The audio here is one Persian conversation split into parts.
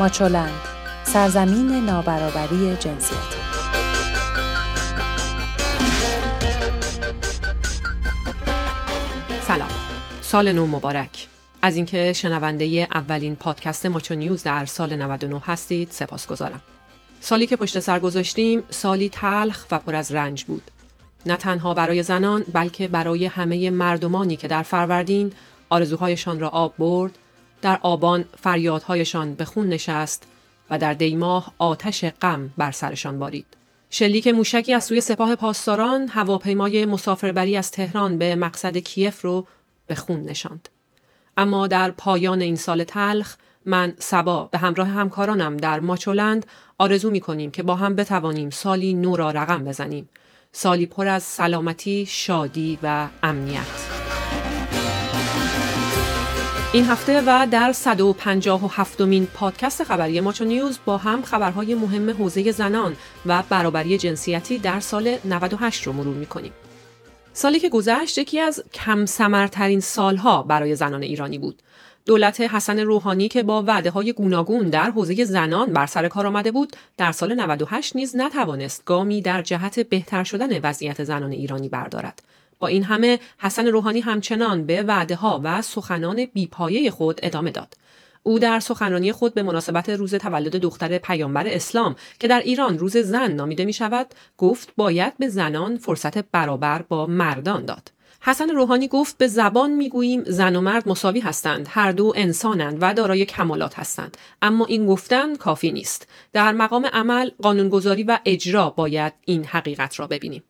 ماچولند. سرزمین نابرابری جنسیتی سلام. سال نو مبارک. از اینکه شنونده اولین پادکست ماچو نیوز در سال 99 هستید سپاسگزارم سالی که پشت سر گذاشتیم سالی تلخ و پر از رنج بود. نه تنها برای زنان بلکه برای همه مردمانی که در فروردین آرزوهایشان را آب برد در آبان فریادهایشان به خون نشست و در دیماه آتش غم بر سرشان بارید. شلیک موشکی از سوی سپاه پاسداران هواپیمای مسافربری از تهران به مقصد کیف رو به خون نشاند. اما در پایان این سال تلخ من سبا به همراه همکارانم در ماچولند آرزو می کنیم که با هم بتوانیم سالی نو را رقم بزنیم. سالی پر از سلامتی، شادی و امنیت. این هفته و در 157 مین پادکست خبری ماچو نیوز با هم خبرهای مهم حوزه زنان و برابری جنسیتی در سال 98 رو مرور می‌کنیم. سالی که گذشت یکی از کم سمرترین سالها برای زنان ایرانی بود. دولت حسن روحانی که با وعده های گوناگون در حوزه زنان بر سر کار آمده بود در سال 98 نیز نتوانست گامی در جهت بهتر شدن وضعیت زنان ایرانی بردارد با این همه حسن روحانی همچنان به وعده ها و سخنان بیپایه خود ادامه داد. او در سخنرانی خود به مناسبت روز تولد دختر پیامبر اسلام که در ایران روز زن نامیده می شود گفت باید به زنان فرصت برابر با مردان داد. حسن روحانی گفت به زبان می‌گوییم زن و مرد مساوی هستند هر دو انسانند و دارای کمالات هستند اما این گفتن کافی نیست در مقام عمل قانونگذاری و اجرا باید این حقیقت را ببینیم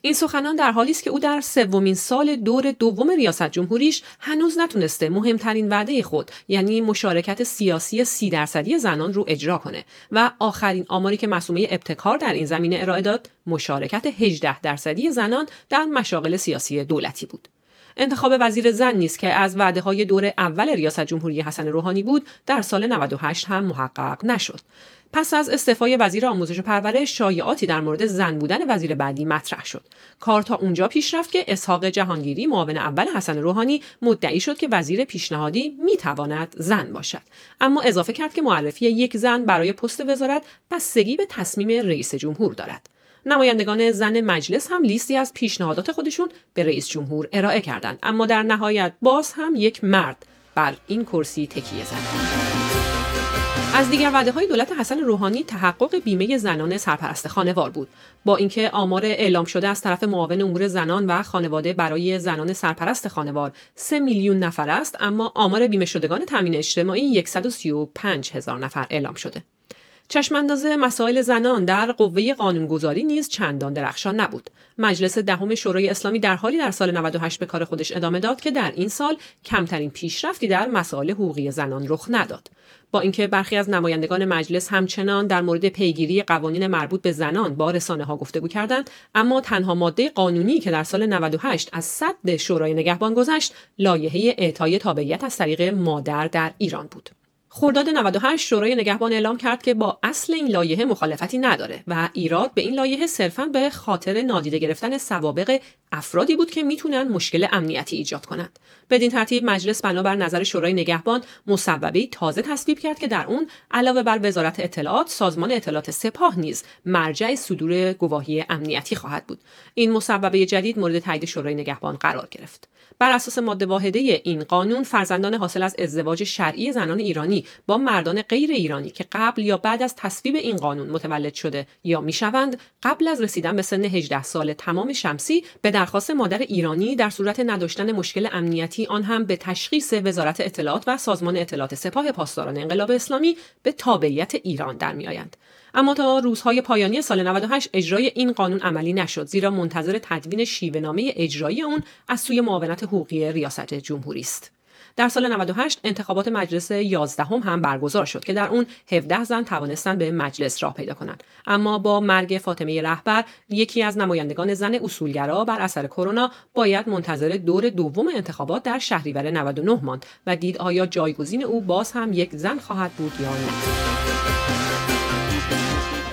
این سخنان در حالی است که او در سومین سال دور دوم ریاست جمهوریش هنوز نتونسته مهمترین وعده خود یعنی مشارکت سیاسی سی درصدی زنان رو اجرا کنه و آخرین آماری که مسئوله ابتکار در این زمینه ارائه داد مشارکت 18 درصدی زنان در مشاغل سیاسی دولتی بود. انتخاب وزیر زن نیست که از وعده های دور اول ریاست جمهوری حسن روحانی بود در سال 98 هم محقق نشد. پس از استعفای وزیر آموزش و پرورش شایعاتی در مورد زن بودن وزیر بعدی مطرح شد. کار تا اونجا پیش رفت که اسحاق جهانگیری معاون اول حسن روحانی مدعی شد که وزیر پیشنهادی می‌تواند زن باشد. اما اضافه کرد که معرفی یک زن برای پست وزارت بستگی به تصمیم رئیس جمهور دارد. نمایندگان زن مجلس هم لیستی از پیشنهادات خودشون به رئیس جمهور ارائه کردند. اما در نهایت باز هم یک مرد بر این کرسی تکیه زد. از دیگر وعده های دولت حسن روحانی تحقق بیمه زنان سرپرست خانوار بود. با اینکه آمار اعلام شده از طرف معاون امور زنان و خانواده برای زنان سرپرست خانوار 3 میلیون نفر است اما آمار بیمه شدگان تامین اجتماعی 135 هزار نفر اعلام شده. چشمانداز مسائل زنان در قوه قانونگذاری نیز چندان درخشان نبود. مجلس دهم شورای اسلامی در حالی در سال 98 به کار خودش ادامه داد که در این سال کمترین پیشرفتی در مسائل حقوقی زنان رخ نداد. با اینکه برخی از نمایندگان مجلس همچنان در مورد پیگیری قوانین مربوط به زنان با رسانه ها گفتگو کردند اما تنها ماده قانونی که در سال 98 از صد شورای نگهبان گذشت لایحه اعطای تابعیت از طریق مادر در ایران بود خرداد 98 شورای نگهبان اعلام کرد که با اصل این لایحه مخالفتی نداره و ایراد به این لایحه صرفا به خاطر نادیده گرفتن سوابق افرادی بود که می‌تونن مشکل امنیتی ایجاد کنند. بدین ترتیب مجلس بنابر نظر شورای نگهبان مصوبه تازه تصویب کرد که در اون علاوه بر وزارت اطلاعات سازمان اطلاعات سپاه نیز مرجع صدور گواهی امنیتی خواهد بود. این مصوبه جدید مورد تایید شورای نگهبان قرار گرفت. بر اساس ماده واحده این قانون فرزندان حاصل از ازدواج شرعی زنان ایرانی با مردان غیر ایرانی که قبل یا بعد از تصویب این قانون متولد شده یا می‌شوند قبل از رسیدن به سن 18 سال تمام شمسی به درخواست مادر ایرانی در صورت نداشتن مشکل امنیتی آن هم به تشخیص وزارت اطلاعات و سازمان اطلاعات سپاه پاسداران انقلاب اسلامی به تابعیت ایران در میآیند. اما تا روزهای پایانی سال 98 اجرای این قانون عملی نشد زیرا منتظر تدوین شیوهنامه اجرایی اون از سوی معاونت حقوقی ریاست جمهوری است. در سال 98 انتخابات مجلس 11 هم, هم برگزار شد که در اون 17 زن توانستند به مجلس راه پیدا کنند. اما با مرگ فاطمه رهبر یکی از نمایندگان زن اصولگرا بر اثر کرونا باید منتظر دور دوم انتخابات در شهریور 99 ماند و دید آیا جایگزین او باز هم یک زن خواهد بود یا نه.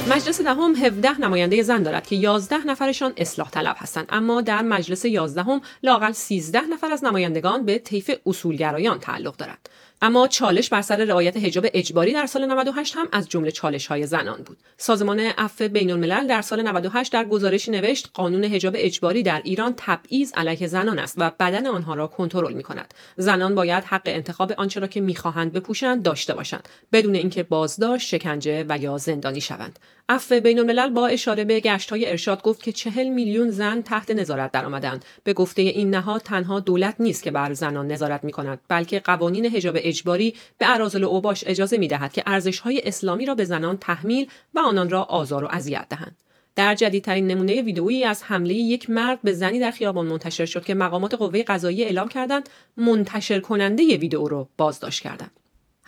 مجلس دهم 17 نماینده زن دارد که 11 نفرشان اصلاح طلب هستند. اما در مجلس 11 هم لاقل 13 نفر از نمایندگان به طیف اصولگرایان تعلق دارند. اما چالش بر سر رعایت حجاب اجباری در سال 98 هم از جمله چالش های زنان بود. سازمان عفو بین الملل در سال 98 در گزارشی نوشت قانون حجاب اجباری در ایران تبعیض علیه زنان است و بدن آنها را کنترل می کند. زنان باید حق انتخاب آنچه را که می‌خواهند بپوشند داشته باشند بدون اینکه بازداشت، شکنجه و یا زندانی شوند. عفو بین الملل با اشاره به گشت های ارشاد گفت که چهل میلیون زن تحت نظارت درآمدند. به گفته این نهاد تنها دولت نیست که بر زنان نظارت می کند بلکه قوانین حجاب اجباری به اراذل اوباش اجازه می دهد که ارزش های اسلامی را به زنان تحمیل و آنان را آزار و اذیت دهند. در جدیدترین نمونه ویدئویی از حمله یک مرد به زنی در خیابان منتشر شد که مقامات قوه قضایی اعلام کردند منتشر کننده ویدئو را بازداشت کردند.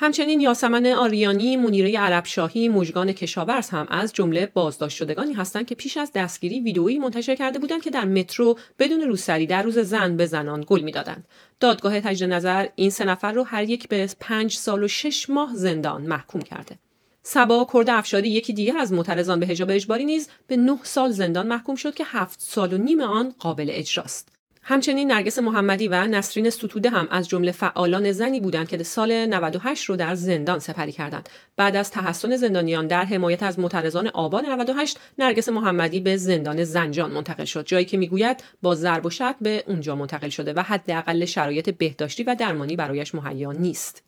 همچنین یاسمن آریانی، منیره عربشاهی، مژگان کشاورز هم از جمله بازداشت شدگانی هستند که پیش از دستگیری ویدئویی منتشر کرده بودند که در مترو بدون روسری در روز زن به زنان گل می‌دادند. دادگاه تجدید نظر این سه نفر رو هر یک به پنج سال و شش ماه زندان محکوم کرده. سبا کرد افشاری یکی دیگر از معترضان به حجاب اجباری نیز به نه سال زندان محکوم شد که هفت سال و نیم آن قابل اجراست. همچنین نرگس محمدی و نسرین ستوده هم از جمله فعالان زنی بودند که سال 98 رو در زندان سپری کردند. بعد از تحسن زندانیان در حمایت از معترضان آبان 98 نرگس محمدی به زندان زنجان منتقل شد جایی که می‌گوید با ضرب و به اونجا منتقل شده و حداقل شرایط بهداشتی و درمانی برایش مهیا نیست.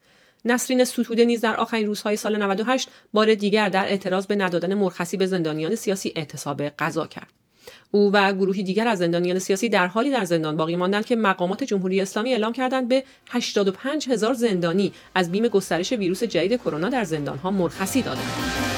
نسرین ستوده نیز در آخرین روزهای سال 98 بار دیگر در اعتراض به ندادن مرخصی به زندانیان سیاسی اعتصاب قضا کرد. او و گروهی دیگر از زندانیان سیاسی در حالی در زندان باقی ماندند که مقامات جمهوری اسلامی اعلام کردند به 85 هزار زندانی از بیم گسترش ویروس جدید کرونا در زندانها مرخصی دادند.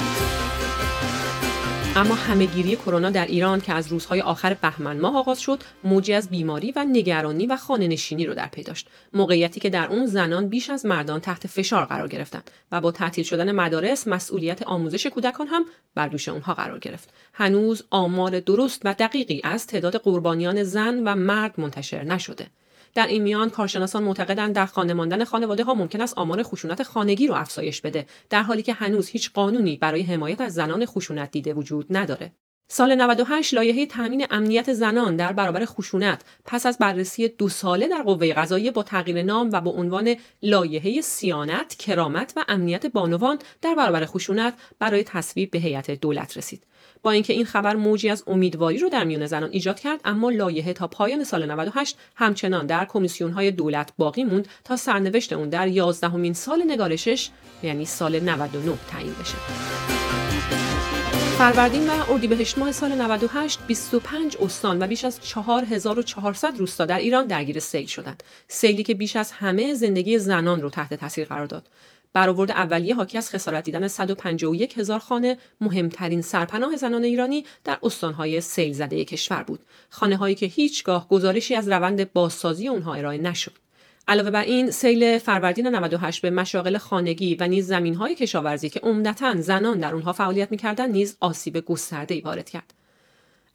اما همهگیری کرونا در ایران که از روزهای آخر بهمن ماه آغاز شد موجی از بیماری و نگرانی و خانه نشینی رو در پی داشت. موقعیتی که در اون زنان بیش از مردان تحت فشار قرار گرفتند و با تعطیل شدن مدارس مسئولیت آموزش کودکان هم بر دوش اونها قرار گرفت. هنوز آمار درست و دقیقی از تعداد قربانیان زن و مرد منتشر نشده. در این میان کارشناسان معتقدند در خانه ماندن خانواده ها ممکن است آمار خشونت خانگی رو افزایش بده در حالی که هنوز هیچ قانونی برای حمایت از زنان خشونت دیده وجود نداره. سال 98 لایحه تامین امنیت زنان در برابر خشونت پس از بررسی دو ساله در قوه قضاییه با تغییر نام و با عنوان لایحه سیانت، کرامت و امنیت بانوان در برابر خشونت برای تصویب به هیئت دولت رسید. با اینکه این خبر موجی از امیدواری رو در میان زنان ایجاد کرد اما لایحه تا پایان سال 98 همچنان در کمیسیون های دولت باقی موند تا سرنوشت اون در 11 سال نگارشش یعنی سال 99 تعیین بشه. فروردین و اردیبهشت ماه سال 98 25 استان و بیش از 4400 روستا در ایران درگیر سیل شدند. سیلی که بیش از همه زندگی زنان رو تحت تاثیر قرار داد. برآورد اولیه حاکی از خسارت دیدن 151 هزار خانه مهمترین سرپناه زنان ایرانی در استانهای سیل زده کشور بود. خانه هایی که هیچگاه گزارشی از روند بازسازی اونها ارائه نشد. علاوه بر این سیل فروردین 98 به مشاغل خانگی و نیز زمینهای کشاورزی که عمدتا زنان در اونها فعالیت می‌کردند نیز آسیب گسترده وارد کرد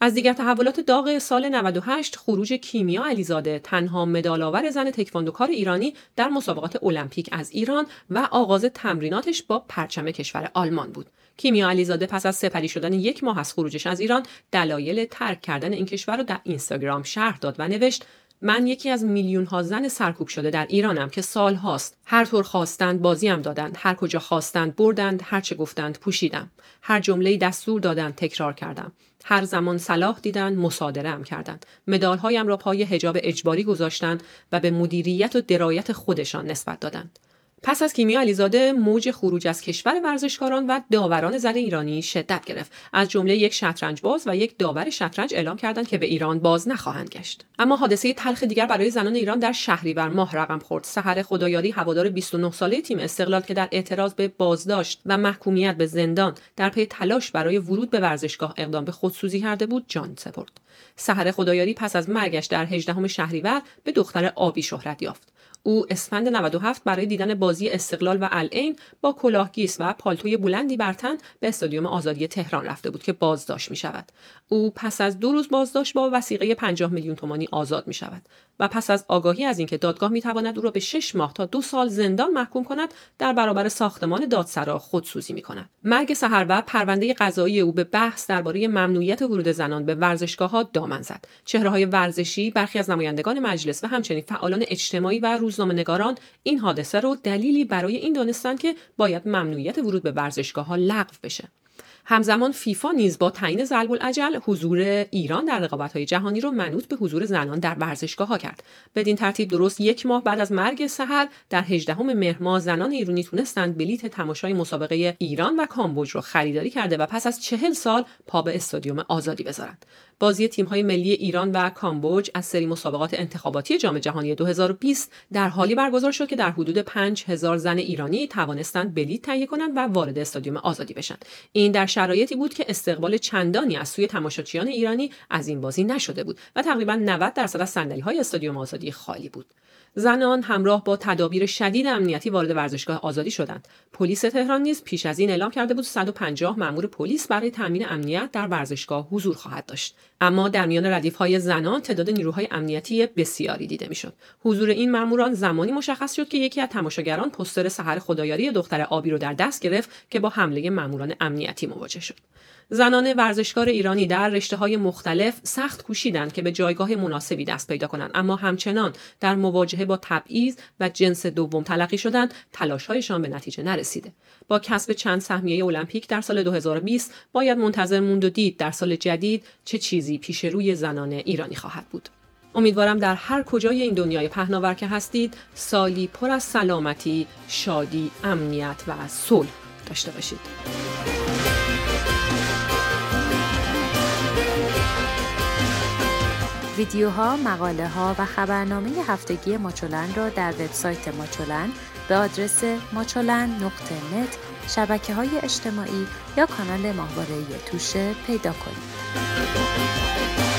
از دیگر تحولات داغ سال 98 خروج کیمیا علیزاده تنها مدالآور زن تکواندوکار ایرانی در مسابقات المپیک از ایران و آغاز تمریناتش با پرچم کشور آلمان بود. کیمیا علیزاده پس از سپری شدن یک ماه از خروجش از ایران دلایل ترک کردن این کشور را در اینستاگرام شرح داد و نوشت من یکی از میلیون ها زن سرکوب شده در ایرانم که سال هاست. هر طور خواستند بازیم دادند. هر کجا خواستند بردند هر چه گفتند پوشیدم. هر جمله دستور دادند تکرار کردم. هر زمان صلاح دیدند مصادره هم کردند. مدال هایم را پای حجاب اجباری گذاشتند و به مدیریت و درایت خودشان نسبت دادند. پس از کیمیا علیزاده موج خروج از کشور ورزشکاران و داوران زن ایرانی شدت گرفت. از جمله یک شطرنج باز و یک داور شطرنج اعلام کردند که به ایران باز نخواهند گشت. اما حادثه تلخ دیگر برای زنان ایران در شهریور ماه رقم خورد. سحر خدایاری هوادار 29 ساله تیم استقلال که در اعتراض به بازداشت و محکومیت به زندان در پی تلاش برای ورود به ورزشگاه اقدام به خودسوزی کرده بود جان سپرد. سحر خدایاری پس از مرگش در 18 شهریور به دختر آبی شهرت یافت. او اسفند 97 برای دیدن بازی استقلال و العین با کلاهگیس و پالتوی بلندی بر تن به استادیوم آزادی تهران رفته بود که بازداشت می شود. او پس از دو روز بازداشت با وسیقه 50 میلیون تومانی آزاد می شود. و پس از آگاهی از اینکه دادگاه می‌تواند او را به 6 ماه تا دو سال زندان محکوم کند در برابر ساختمان دادسرا خودسوزی می‌کند. مرگ سهر پرونده قضایی او به بحث درباره ممنوعیت ورود زنان به ورزشگاه ها دامن زد. چهره های ورزشی برخی از نمایندگان مجلس و همچنین فعالان اجتماعی و روزنامه نگاران این حادثه رو دلیلی برای این دانستند که باید ممنوعیت ورود به ورزشگاه ها لغو بشه. همزمان فیفا نیز با تعیین ضرب العجل حضور ایران در های جهانی رو منوط به حضور زنان در ورزشگاه ها کرد. بدین ترتیب درست یک ماه بعد از مرگ سحر در 18 مهر ماه زنان ایرانی تونستند بلیت تماشای مسابقه ایران و کامبوج رو خریداری کرده و پس از چهل سال پا به استادیوم آزادی بذارند. بازی تیم‌های ملی ایران و کامبوج از سری مسابقات انتخاباتی جام جهانی 2020 در حالی برگزار شد که در حدود 5000 زن ایرانی توانستند بلیط تهیه کنند و وارد استادیوم آزادی بشن. این در شرایطی بود که استقبال چندانی از سوی تماشاچیان ایرانی از این بازی نشده بود و تقریبا 90 درصد از صندلی‌های استادیوم آزادی خالی بود. زنان همراه با تدابیر شدید امنیتی وارد ورزشگاه آزادی شدند. پلیس تهران نیز پیش از این اعلام کرده بود 150 مأمور پلیس برای تامین امنیت در ورزشگاه حضور خواهد داشت. اما در میان ردیف های زنان تعداد نیروهای امنیتی بسیاری دیده می‌شد. حضور این ماموران زمانی مشخص شد که یکی از تماشاگران پستر سحر خدایاری دختر آبی رو در دست گرفت که با حمله ماموران امنیتی مواجه شد. زنان ورزشکار ایرانی در رشته های مختلف سخت کوشیدند که به جایگاه مناسبی دست پیدا کنند اما همچنان در مواجهه با تبعیض و جنس دوم تلقی شدند تلاشهایشان به نتیجه نرسیده با کسب چند سهمیه المپیک در سال 2020 باید منتظر موند و دید در سال جدید چه چیزی پیش روی زنان ایرانی خواهد بود امیدوارم در هر کجای این دنیای پهناور که هستید سالی پر از سلامتی، شادی، امنیت و صلح داشته باشید. ویدیوها، مقاله ها و خبرنامه هفتگی ماچولن را در وبسایت ماچولن به آدرس ماچولن نقطه نت شبکه های اجتماعی یا کانال ماهواره توشه پیدا کنید.